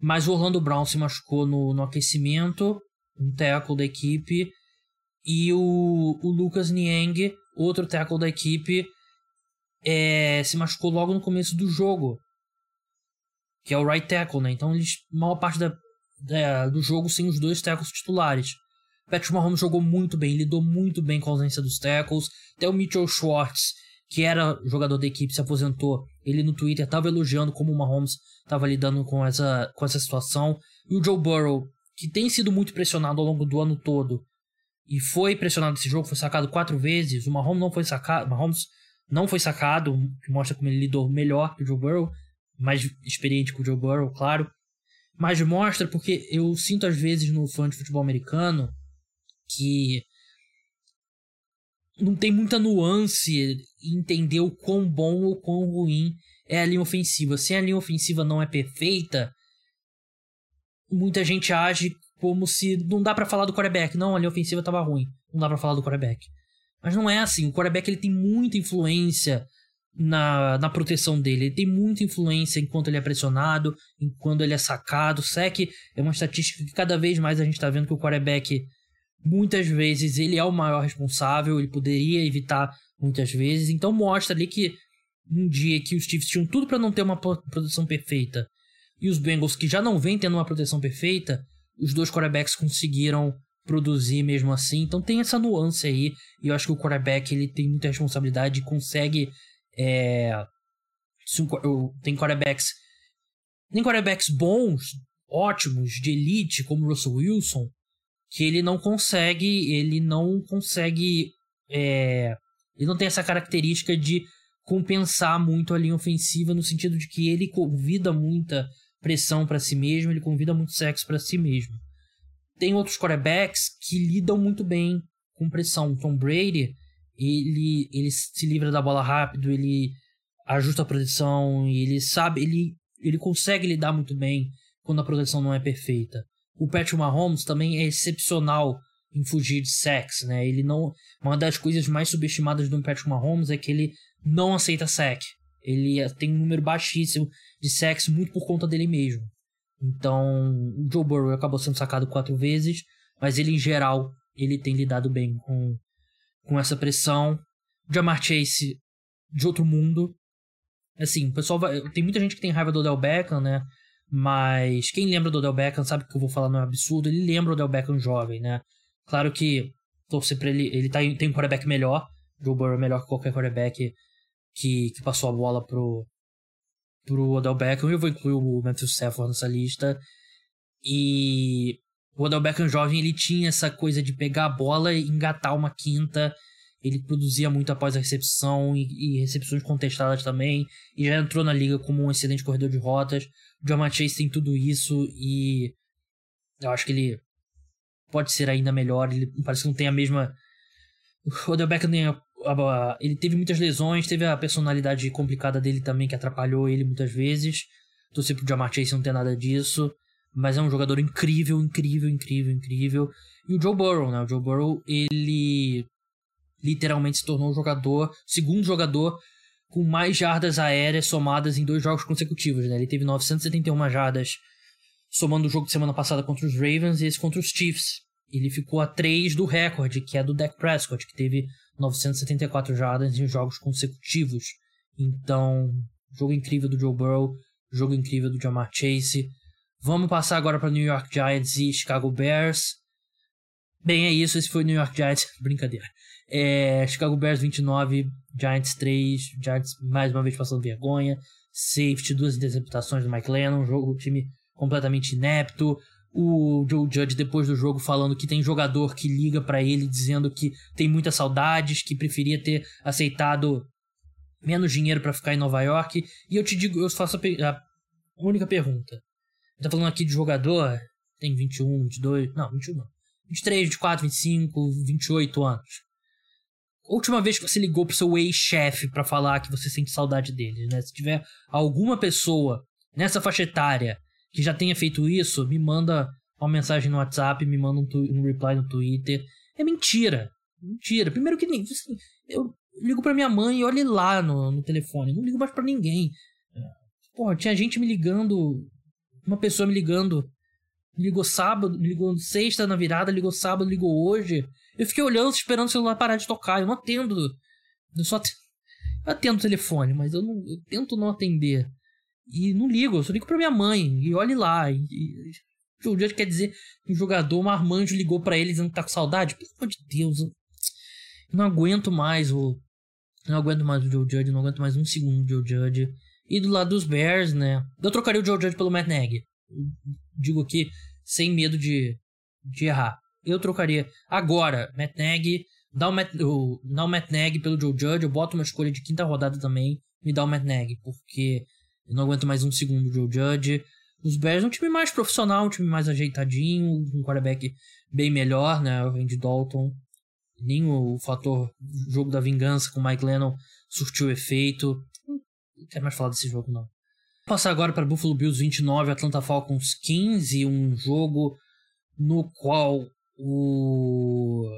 Mas o Orlando Brown se machucou no, no aquecimento, um tackle da equipe. E o, o Lucas Niang, outro tackle da equipe, é, se machucou logo no começo do jogo. Que é o right tackle, né? Então eles, maior parte da, da, do jogo sem os dois tackles titulares. Patrick Mahomes jogou muito bem, lidou muito bem com a ausência dos tackles. Até o Mitchell Schwartz, que era jogador da equipe, se aposentou. Ele no Twitter estava elogiando como o Mahomes estava lidando com essa, com essa situação. E o Joe Burrow, que tem sido muito pressionado ao longo do ano todo, e foi pressionado nesse jogo, foi sacado quatro vezes. O Mahomes não foi sacado, Mahomes não foi sacado, que mostra como ele lidou melhor que o Joe Burrow, mais experiente que o Joe Burrow, claro. Mas mostra porque eu sinto às vezes no fã de futebol americano que não tem muita nuance em entender o quão bom ou quão ruim é a linha ofensiva. Se a linha ofensiva não é perfeita, muita gente age como se não dá para falar do quarterback. Não, a linha ofensiva tava ruim. Não dá para falar do quarterback. Mas não é assim. O quarterback ele tem muita influência na, na proteção dele. Ele tem muita influência enquanto ele é pressionado, enquanto ele é sacado. Sec é uma estatística que cada vez mais a gente está vendo que o quarterback muitas vezes ele é o maior responsável, ele poderia evitar muitas vezes. Então mostra ali que um dia que os Chiefs tinham tudo para não ter uma proteção perfeita e os Bengals que já não vêm tendo uma proteção perfeita, os dois quarterbacks conseguiram produzir mesmo assim. Então tem essa nuance aí e eu acho que o quarterback ele tem muita responsabilidade e consegue é, tem quarterbacks tem quarterbacks bons, ótimos, de elite como Russell Wilson, que ele não consegue, ele não consegue, é, ele não tem essa característica de compensar muito a linha ofensiva no sentido de que ele convida muita pressão para si mesmo, ele convida muito sexo para si mesmo. Tem outros quarterbacks que lidam muito bem com pressão. Tom Brady, ele, ele se livra da bola rápido, ele ajusta a proteção, ele sabe, ele, ele consegue lidar muito bem quando a proteção não é perfeita. O Patrick Mahomes também é excepcional em fugir de sacks, né? Ele não, uma das coisas mais subestimadas do Patrick Mahomes é que ele não aceita sack. Ele tem um número baixíssimo de sacks muito por conta dele mesmo. Então, o Joe Burrow acabou sendo sacado quatro vezes, mas ele em geral ele tem lidado bem com, com essa pressão. Jamar Chase de outro mundo. Assim, o pessoal vai, tem muita gente que tem raiva do Odell Beckham, né? Mas quem lembra do Odell Beckham sabe que eu vou falar não é absurdo. Ele lembra o Odell Beckham jovem, né? Claro que torcer pra ele. Ele tá, tem um quarterback melhor. Joe Burrow é melhor que qualquer quarterback que, que passou a bola pro, pro Odell Beckham. Eu vou incluir o Matthew Stafford nessa lista. E o Odell Beckham jovem, ele tinha essa coisa de pegar a bola e engatar uma quinta. Ele produzia muito após a recepção e, e recepções contestadas também. E já entrou na liga como um excelente corredor de rotas. O Jamar Chase tem tudo isso e eu acho que ele pode ser ainda melhor. Ele parece que não tem a mesma. O Odell Beckham tem a, ele teve muitas lesões, teve a personalidade complicada dele também que atrapalhou ele muitas vezes. Torcer pro Jamar Chase não ter nada disso. Mas é um jogador incrível, incrível, incrível, incrível. E o Joe Burrow, né? O Joe Burrow, ele literalmente se tornou o jogador, segundo jogador com mais jardas aéreas somadas em dois jogos consecutivos. Né? Ele teve 971 jardas somando o jogo de semana passada contra os Ravens e esse contra os Chiefs. Ele ficou a 3 do recorde, que é do Dak Prescott, que teve 974 jardas em jogos consecutivos. Então, jogo incrível do Joe Burrow, jogo incrível do Jamar Chase. Vamos passar agora para New York Giants e Chicago Bears. Bem, é isso. Esse foi New York Giants. Brincadeira. É, Chicago Bears 29, Giants 3, Giants mais uma vez passando vergonha. Safety, duas interceptações do Mike Lennon, jogo, time completamente inepto. O Joe Judge, depois do jogo, falando que tem jogador que liga para ele dizendo que tem muitas saudades, que preferia ter aceitado menos dinheiro para ficar em Nova York. E eu te digo, eu faço a, a única pergunta. Tá falando aqui de jogador, tem 21, 22, não, 21 não. 23, 24, 25, 28 anos última vez que você ligou pro seu ex-chefe para falar que você sente saudade dele, né? Se tiver alguma pessoa nessa faixa etária que já tenha feito isso, me manda uma mensagem no WhatsApp, me manda um, um reply no Twitter É mentira. Mentira. Primeiro que nem. Assim, eu ligo pra minha mãe e olhe lá no, no telefone. Não ligo mais para ninguém. Porra, tinha gente me ligando. Uma pessoa me ligando. Ligou sábado, ligou sexta na virada, ligou sábado, ligou hoje. Eu fiquei olhando, esperando o celular parar de tocar. Eu não atendo. Eu só atendo, eu atendo o telefone, mas eu, não, eu tento não atender. E não ligo, eu só ligo pra minha mãe. E olhe lá. E, e, o Judge quer dizer que um jogador, um marmanjo, ligou para ele dizendo que tá com saudade. Pelo amor de Deus, eu não aguento mais o. Não aguento mais o Joe Judge, não aguento mais um segundo do Joe Judge. E do lado dos Bears, né? Eu trocaria o Joe Judge pelo Matt Nagy. Digo aqui, sem medo de, de errar. Eu trocaria agora, Matt Nagy, dá o Matt, o, dá o Matt Nagy pelo Joe Judge, eu boto uma escolha de quinta rodada também, me dá o Matt Nagy, porque eu não aguento mais um segundo do Joe Judge. Os Bears é um time mais profissional, um time mais ajeitadinho, um quarterback bem melhor, né? O Andy Dalton. Nem o fator jogo da vingança com o Mike Lennon surtiu efeito. Quero mais falar desse jogo, não. Vou passar agora para Buffalo Bills 29, Atlanta Falcons 15, um jogo no qual o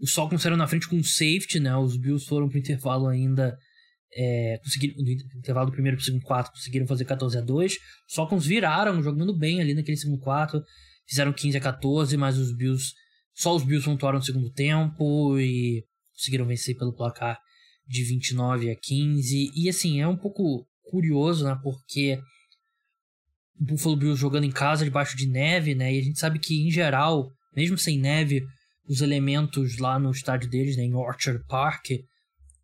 os Falcons saíram na frente com um safety, né? Os Bills foram pro intervalo ainda é, conseguiram, intervalo do primeiro pro segundo quarto, conseguiram fazer 14 a 2 Os Falcons viraram, jogando bem ali naquele segundo quarto, fizeram 15 a 14 mas os Bills, só os Bills pontuaram no segundo tempo e conseguiram vencer pelo placar de 29 a 15. E assim, é um pouco curioso, né? Porque o Buffalo Bills jogando em casa debaixo de neve, né? E a gente sabe que em geral, mesmo sem neve, os elementos lá no estádio deles, né, em Orchard Park,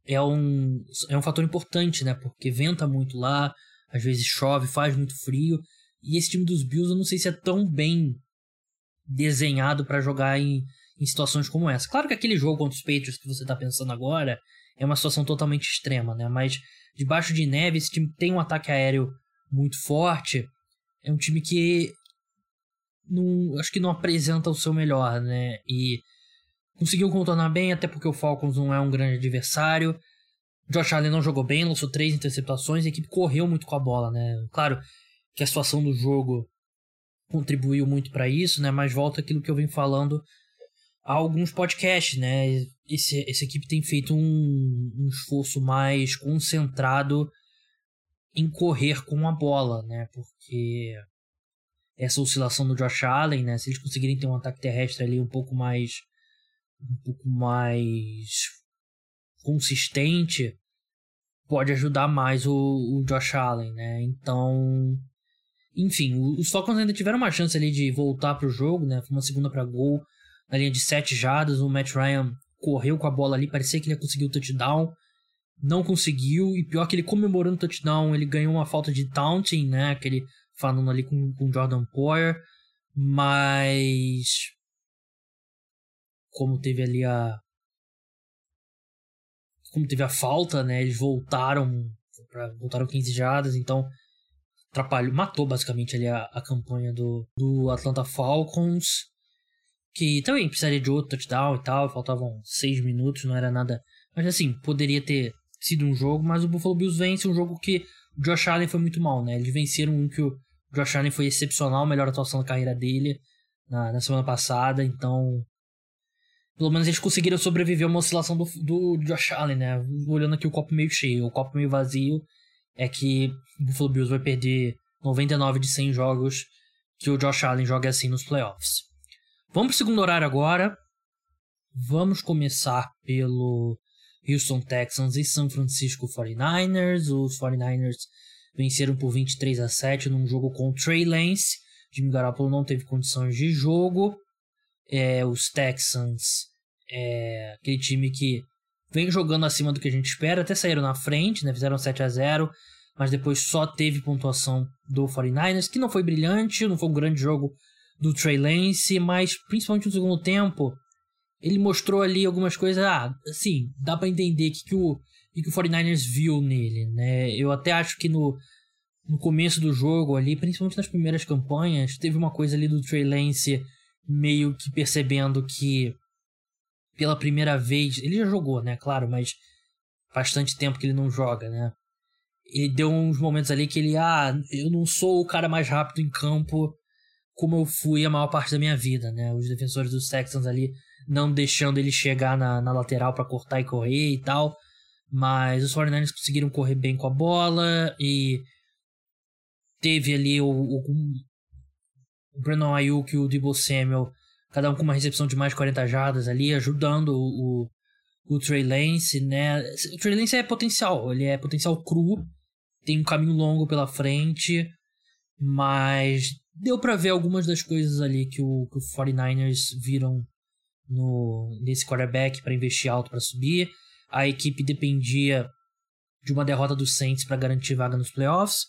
é um, é um fator importante, né? Porque venta muito lá, às vezes chove, faz muito frio. E esse time dos Bills eu não sei se é tão bem desenhado para jogar em, em situações como essa. Claro que aquele jogo contra os Patriots que você tá pensando agora é uma situação totalmente extrema, né? Mas debaixo de neve, esse time tem um ataque aéreo muito forte. É um time que não, acho que não apresenta o seu melhor, né? E conseguiu contornar bem, até porque o Falcons não é um grande adversário. Josh Allen não jogou bem, lançou três interceptações, a equipe correu muito com a bola, né? Claro que a situação do jogo contribuiu muito para isso, né? Mas volta aquilo que eu venho falando há alguns podcasts, né? Esse, essa equipe tem feito um, um esforço mais concentrado em correr com a bola, né? Porque essa oscilação do Josh Allen, né? Se eles conseguirem ter um ataque terrestre ali um pouco mais um pouco mais consistente, pode ajudar mais o, o Josh Allen, né? Então, enfim, os Falcons ainda tiveram uma chance ali de voltar para o jogo, né? Foi uma segunda para gol na linha de 7 jardas, o Matt Ryan correu com a bola ali, parecia que ele ia conseguir o touchdown, não conseguiu, e pior que ele comemorando o touchdown, ele ganhou uma falta de taunting, né? Aquele falando ali com, com Jordan Poyer, mas como teve ali a como teve a falta, né? Eles voltaram para voltaram 15 jardas, então atrapalhou, matou basicamente ali a, a campanha do, do Atlanta Falcons, que também precisaria de outro touchdown e tal, faltavam 6 minutos, não era nada, mas assim, poderia ter sido um jogo, mas o Buffalo Bills vence um jogo que o Josh Allen foi muito mal, né? Eles venceram um que o Josh Allen foi excepcional, melhor atuação da carreira dele na, na semana passada, então pelo menos eles conseguiram sobreviver a uma oscilação do, do Josh Allen, né? Olhando aqui o copo meio cheio, o copo meio vazio é que o Buffalo Bills vai perder 99 de 100 jogos que o Josh Allen joga assim nos playoffs. Vamos pro segundo horário agora. Vamos começar pelo Houston Texans e San Francisco 49ers. Os 49ers venceram por 23 a 7 num jogo com o Trey Lance. Jimmy Garoppolo não teve condições de jogo é, os Texans, é, aquele time que vem jogando acima do que a gente espera, até saíram na frente, né, fizeram 7 a 0 mas depois só teve pontuação do 49ers, que não foi brilhante, não foi um grande jogo do Trey Lance, mas principalmente no segundo tempo, ele mostrou ali algumas coisas, ah, assim, dá para entender que, que, o, que, o 49ers viu nele, né? Eu até acho que no, no começo do jogo ali, principalmente nas primeiras campanhas, teve uma coisa ali do Trey Lance meio que percebendo que pela primeira vez, ele já jogou, né, claro, mas bastante tempo que ele não joga, né? Ele deu uns momentos ali que ele, ah, eu não sou o cara mais rápido em campo como eu fui a maior parte da minha vida, né? Os defensores dos Texans ali não deixando ele chegar na, na lateral para cortar e correr e tal. Mas os 49ers conseguiram correr bem com a bola e teve ali o, o, o Brandon Ayuk e o Debo Samuel, cada um com uma recepção de mais de 40 jardas ali, ajudando o, o, o Trey Lance, né? O Trey Lance é potencial, ele é potencial cru, tem um caminho longo pela frente, mas deu para ver algumas das coisas ali que o, que o 49ers viram no, nesse quarterback para investir alto para subir. A equipe dependia de uma derrota dos Saints para garantir vaga nos playoffs.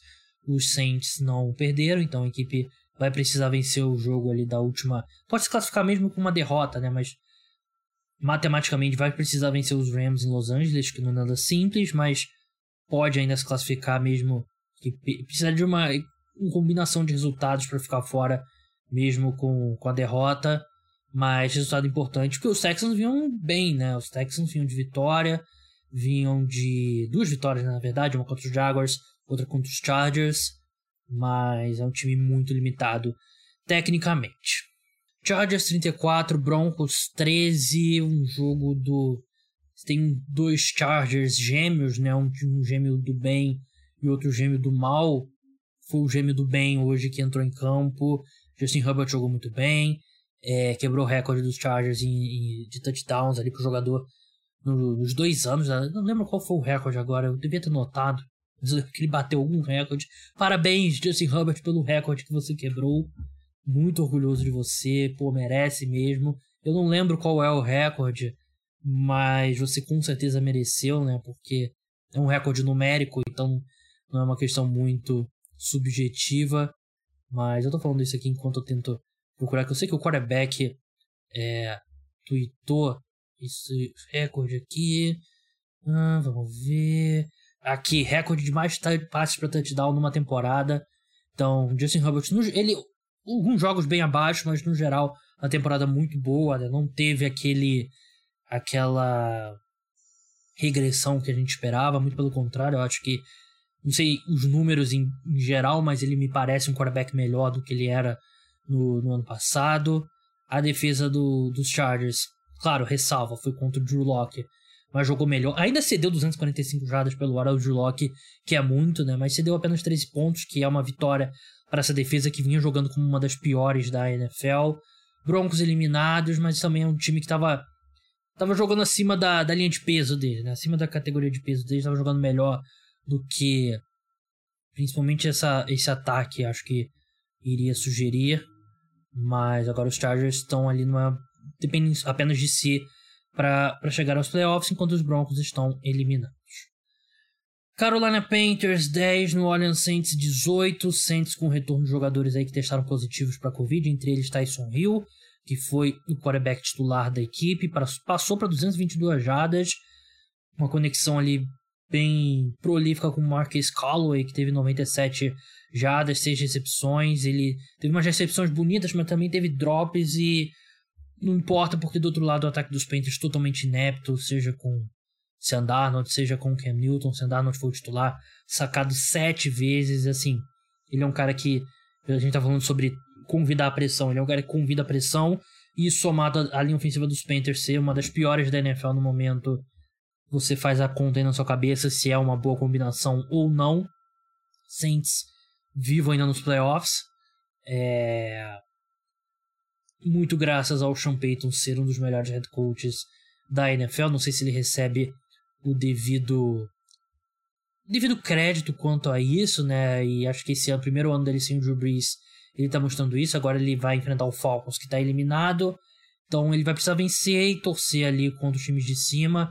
Os Saints não perderam, então a equipe vai precisar vencer o jogo ali da última. Pode se classificar mesmo com uma derrota, né? Mas matematicamente vai precisar vencer os Rams em Los Angeles, que não é nada simples, mas pode ainda se classificar mesmo. Que precisa de uma, uma combinação de resultados para ficar fora, mesmo com, com a derrota. Mas resultado importante, porque os Texans vinham bem, né? Os Texans vinham de vitória, vinham de duas vitórias, na verdade, uma contra os Jaguars, outra contra os Chargers, mas é um time muito limitado tecnicamente. Chargers 34, Broncos 13, um jogo do. Tem dois Chargers gêmeos, né? Um, um gêmeo do bem e outro gêmeo do mal. Foi o gêmeo do bem hoje que entrou em campo. Justin Herbert jogou muito bem é, quebrou o recorde dos Chargers em, em, de touchdowns ali pro jogador no, nos dois anos. Né? Não lembro qual foi o recorde agora, eu devia ter notado. Mas que ele bateu algum recorde. Parabéns, Justin Herbert, pelo recorde que você quebrou. Muito orgulhoso de você, pô, merece mesmo. Eu não lembro qual é o recorde, mas você com certeza mereceu, né? Porque é um recorde numérico, então não é uma questão muito subjetiva. Mas eu tô falando isso aqui enquanto eu tento procurar, que eu sei que o quarterback é, tweetou esse recorde aqui. Ah, vamos ver. Aqui, recorde de mais passes para touchdown numa temporada. Então, Justin Herbert, ele alguns jogos bem abaixo, mas no geral uma temporada muito boa, né? não teve aquele aquela regressão que a gente esperava, muito pelo contrário, eu acho que não sei os números em, em geral, mas ele me parece um quarterback melhor do que ele era no, no ano passado. A defesa do, dos Chargers, claro, ressalva, foi contra o Drew Locke, mas jogou melhor. Ainda cedeu 245 jardas pelo ar ao Drew Locke, que é muito, né? Mas cedeu apenas 13 pontos, que é uma vitória para essa defesa que vinha jogando como uma das piores da NFL. Broncos eliminados, mas também é um time que estava tava jogando acima da, da linha de peso dele, né? Acima da categoria de peso dele, estava jogando melhor do que principalmente essa, esse ataque, acho que iria sugerir. Mas agora os Chargers estão ali numa. dependem apenas de si para chegar aos playoffs, enquanto os Broncos estão eliminados. Carolina Panthers 10, New Orleans Saints 18, Saints com retorno de jogadores aí que testaram positivos para Covid, entre eles Tyson Hill, que foi o quarterback titular da equipe, passou para 222 jardas, uma conexão ali bem prolífica com o Marcus Calloway, que teve 97 jadas, 6 recepções. Ele teve umas recepções bonitas, mas também teve drops e não importa porque do outro lado o ataque dos Panthers totalmente inepto, seja com Sam Darnold, seja com Cam Newton, Sam Darnold foi o titular, sacado sete vezes, assim, ele é um cara que, a gente tá falando sobre convidar a pressão, ele é um cara que convida a pressão, e somado à linha ofensiva dos Panthers ser uma das piores da NFL no momento, você faz a conta aí na sua cabeça se é uma boa combinação ou não. Saints vivo ainda nos playoffs. É... Muito graças ao Sean Payton ser um dos melhores head coaches da NFL. Não sei se ele recebe o devido devido crédito quanto a isso, né? E acho que esse é o primeiro ano dele sem o Drew Brees. Ele tá mostrando isso. Agora ele vai enfrentar o Falcons, que tá eliminado. Então ele vai precisar vencer e torcer ali contra os times de cima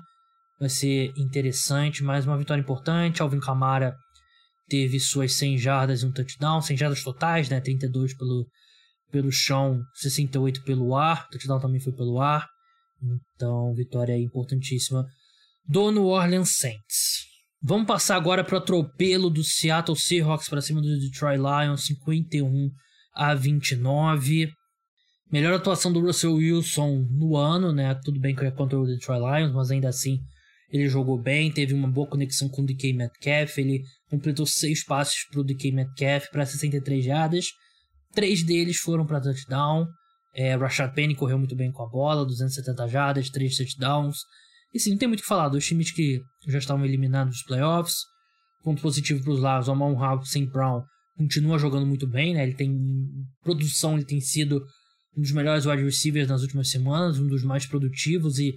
vai ser interessante. Mais uma vitória importante. Alvin Kamara teve suas 100 jardas e um touchdown, 100 jardas totais, né? 32 pelo, pelo chão, 68 pelo ar. O touchdown também foi pelo ar. Então, vitória importantíssima do New Orleans Saints. Vamos passar agora para o atropelo do Seattle Seahawks para cima do Detroit Lions, 51 a 29. Melhor atuação do Russell Wilson no ano, né? Tudo bem que é contra o Detroit Lions, mas ainda assim ele jogou bem, teve uma boa conexão com o DK Metcalf, ele completou seis passes para o DK Metcalf para 63 jardas, três deles foram para touchdown. É, Rashad Penny correu muito bem com a bola, 270 jardas, 3 touchdowns. E sim, não tem muito o que falar. Dos times que já estavam eliminados dos playoffs. Ponto positivo para os lados, o Amon St. Brown continua jogando muito bem, né? Ele tem produção, ele tem sido um dos melhores wide receivers nas últimas semanas, um dos mais produtivos e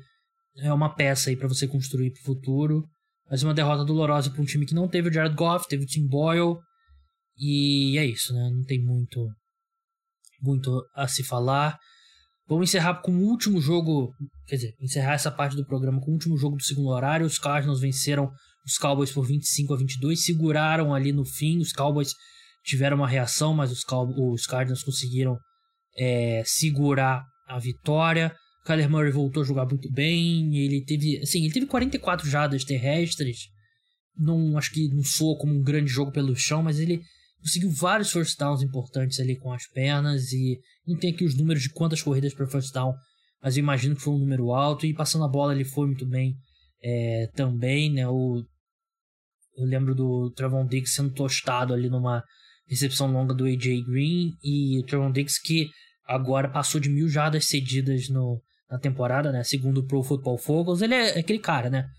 é uma peça aí para você construir para o futuro. Mas uma derrota dolorosa para um time que não teve o Jared Goff, teve o Tim Boyle e é isso, né? Não tem muito muito a se falar. Vamos encerrar com o último jogo, quer dizer, encerrar essa parte do programa com o último jogo do segundo horário. Os Cardinals venceram os Cowboys por 25 a 22, seguraram ali no fim. Os Cowboys tiveram uma reação, mas os, os Cardinals conseguiram é, segurar a vitória. Kyler Murray voltou a jogar muito bem. Ele teve, assim, ele teve 44 jadas terrestres. Não acho que não soa como um grande jogo pelo chão, mas ele conseguiu vários first downs importantes ali com as pernas e não tem aqui os números de quantas corridas para first down, mas eu imagino que foi um número alto e passando a bola ele foi muito bem é, também, né? O, eu lembro do Trevon Diggs sendo tostado ali numa recepção longa do AJ Green e o Trevon Diggs que agora passou de mil jardas cedidas no, na temporada, né? Segundo o Pro Football Focus, ele é aquele cara, né?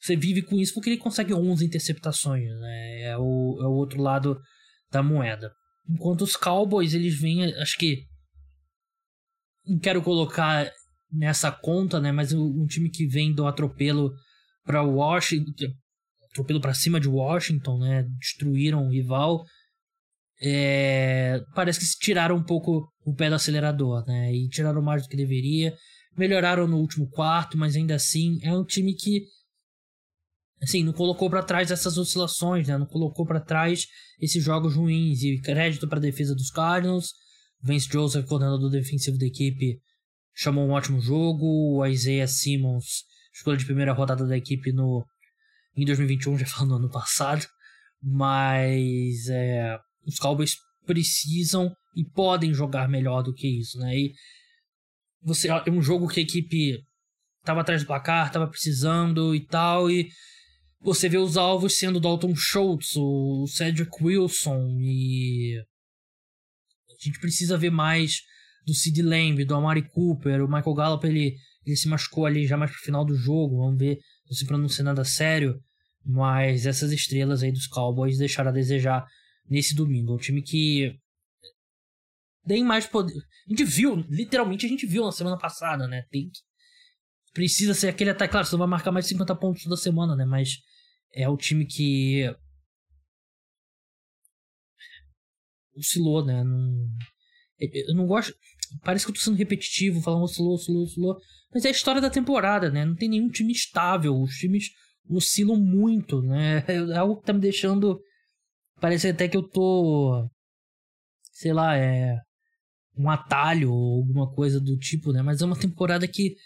Você vive com isso porque ele consegue 11 interceptações, né? É o, é o outro lado da moeda. Enquanto os Cowboys, eles vêm, acho que. Não quero colocar nessa conta, né? Mas um time que vem do atropelo para Washington. Atropelo para cima de Washington, né? Destruíram o rival. É, parece que se tiraram um pouco o pé do acelerador, né? E tiraram mais do que deveria. Melhoraram no último quarto, mas ainda assim é um time que assim, não colocou para trás essas oscilações, né? Não colocou para trás esses jogos ruins. E crédito para a defesa dos Cardinals. Vance Joseph, coordenador defensivo da equipe, chamou um ótimo jogo. O Isaiah Simmons, escolha de primeira rodada da equipe no em 2021, já falando no ano passado. Mas é, os Cowboys precisam e podem jogar melhor do que isso, né? E você é um jogo que a equipe estava atrás do placar, estava precisando e tal, e você vê os alvos sendo Dalton Schultz, o Cedric Wilson e. A gente precisa ver mais do Sid Lamb, do Amari Cooper. O Michael Gallup ele, ele se machucou ali já mais pro final do jogo. Vamos ver se ser nada sério. Mas essas estrelas aí dos Cowboys deixaram a desejar nesse domingo. Um time que. Tem mais poder. A gente viu, literalmente a gente viu na semana passada, né? Tem que precisa ser aquele ataque. Claro, você vai marcar mais de 50 pontos toda semana, né? Mas é o time que oscilou, né? Não... Eu não gosto. Parece que eu tô sendo repetitivo, falando oscilou, oscilou, oscilou. Mas é a história da temporada, né? Não tem nenhum time estável. Os times oscilam muito, né? É algo que tá me deixando. Parece até que eu tô. Sei lá, é. Um atalho ou alguma coisa do tipo, né? Mas é uma temporada que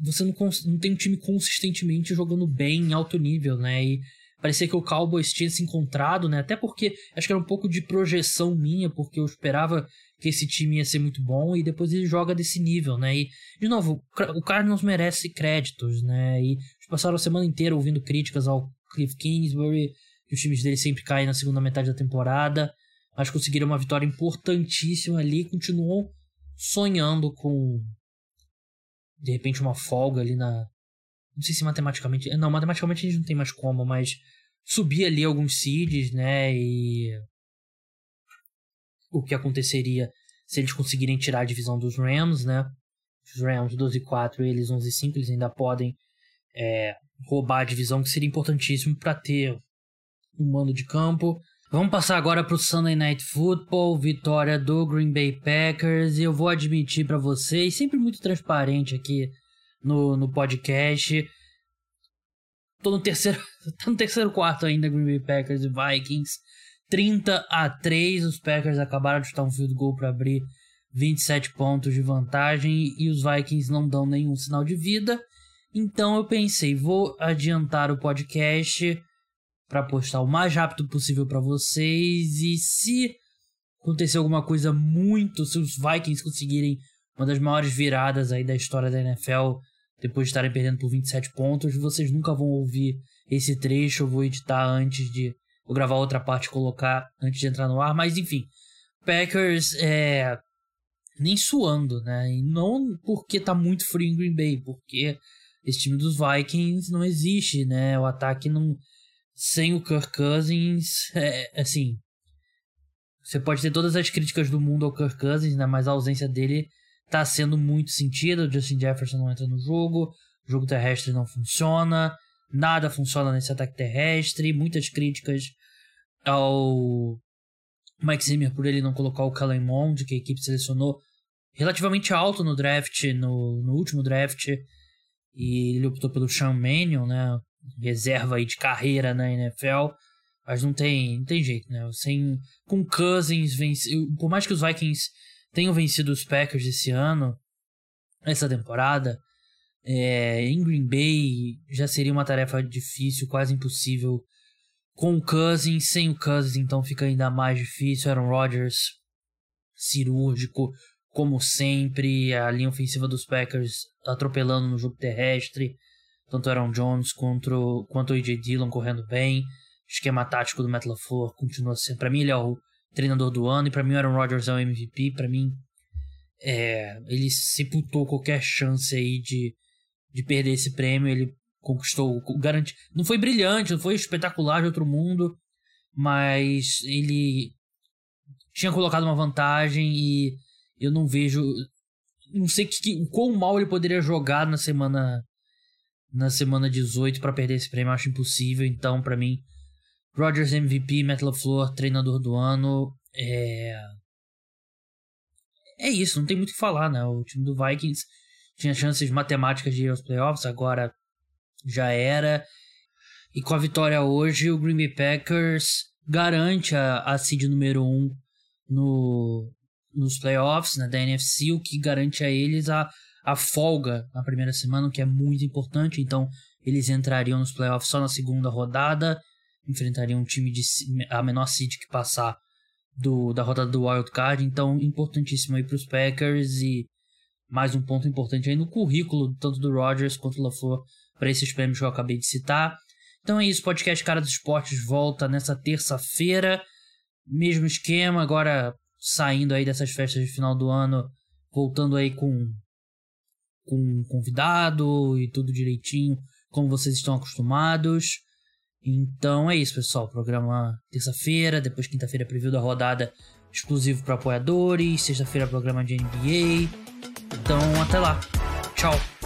você não, não tem um time consistentemente jogando bem em alto nível, né? E parecia que o Cowboys tinha se encontrado, né? Até porque acho que era um pouco de projeção minha, porque eu esperava que esse time ia ser muito bom e depois ele joga desse nível, né? E, de novo, o Cardinals merece créditos, né? E passaram a semana inteira ouvindo críticas ao Cliff Kingsbury, que os times dele sempre caem na segunda metade da temporada, mas conseguiram uma vitória importantíssima ali, continuou sonhando com de repente uma folga ali na. Não sei se matematicamente. Não, matematicamente a gente não tem mais como, mas subir ali alguns seeds, né? E. O que aconteceria se eles conseguirem tirar a divisão dos Rams, né? Os Rams 12 e 4, eles 11 e 5, eles ainda podem é, roubar a divisão, que seria importantíssimo para ter um mando de campo. Vamos passar agora para o Sunday Night Football, vitória do Green Bay Packers. E eu vou admitir para vocês, sempre muito transparente aqui no, no podcast. Tô no terceiro, tá no terceiro quarto ainda, Green Bay Packers e Vikings. 30 a 3, os Packers acabaram de chutar um field goal para abrir 27 pontos de vantagem e os Vikings não dão nenhum sinal de vida. Então eu pensei, vou adiantar o podcast para postar o mais rápido possível para vocês. E se acontecer alguma coisa muito, se os Vikings conseguirem uma das maiores viradas aí da história da NFL, depois de estarem perdendo por 27 pontos, vocês nunca vão ouvir esse trecho. Eu vou editar antes de. Vou gravar outra parte e colocar antes de entrar no ar. Mas enfim, Packers é. nem suando, né? E não porque tá muito frio em Green Bay, porque esse time dos Vikings não existe, né? O ataque não sem o Kirk Cousins, é, assim, você pode ter todas as críticas do mundo ao Kirk Cousins, né? Mas a ausência dele tá sendo muito sentida. O Justin Jefferson não entra no jogo, o jogo terrestre não funciona, nada funciona nesse ataque terrestre. Muitas críticas ao Mike Zimmer por ele não colocar o Kellen Mond, que a equipe selecionou relativamente alto no draft, no, no último draft. E ele optou pelo Sean Mannion, né? Reserva aí de carreira na NFL. Mas não tem, não tem jeito, né? Sem, com Cousins, vence, por mais que os Vikings tenham vencido os Packers esse ano, essa temporada, é, em Green Bay já seria uma tarefa difícil, quase impossível. Com o Cousins, sem o Cousins, então fica ainda mais difícil. Aaron Rodgers, cirúrgico, como sempre. A linha ofensiva dos Packers atropelando no jogo terrestre. Tanto Aaron Jones quanto, quanto o AJ Dillon correndo bem esquema tático do Matt LaFleur continua sendo. Para mim, ele é o treinador do ano e para mim, o Aaron Rodgers é o MVP. Para mim, é, ele sepultou qualquer chance aí de, de perder esse prêmio. Ele conquistou, garante. Não foi brilhante, não foi espetacular de outro mundo, mas ele tinha colocado uma vantagem e eu não vejo. Não sei que, que, quão mal ele poderia jogar na semana na semana 18 para perder esse prêmio, acho impossível. Então, para mim, Rodgers MVP, Matt LaFleur, treinador do ano. É... é isso, não tem muito o que falar, né? O time do Vikings tinha chances matemáticas de ir aos playoffs, agora já era. E com a vitória hoje, o Green Bay Packers garante a, a seed número 1 um no, nos playoffs né, da NFC, o que garante a eles a, a folga na primeira semana, o que é muito importante. Então, eles entrariam nos playoffs só na segunda rodada enfrentaria um time de a menor seed que passar do, da rodada do Wild Card, então importantíssimo aí para os Packers e mais um ponto importante aí no currículo tanto do Rodgers quanto do LaFleur para esses prêmios que eu acabei de citar. Então é isso, podcast Cara dos Esportes volta nessa terça-feira, mesmo esquema, agora saindo aí dessas festas de final do ano, voltando aí com com um convidado e tudo direitinho, como vocês estão acostumados. Então é isso, pessoal. Programa terça-feira, depois quinta-feira preview da rodada exclusivo para apoiadores, sexta-feira programa de NBA. Então até lá. Tchau.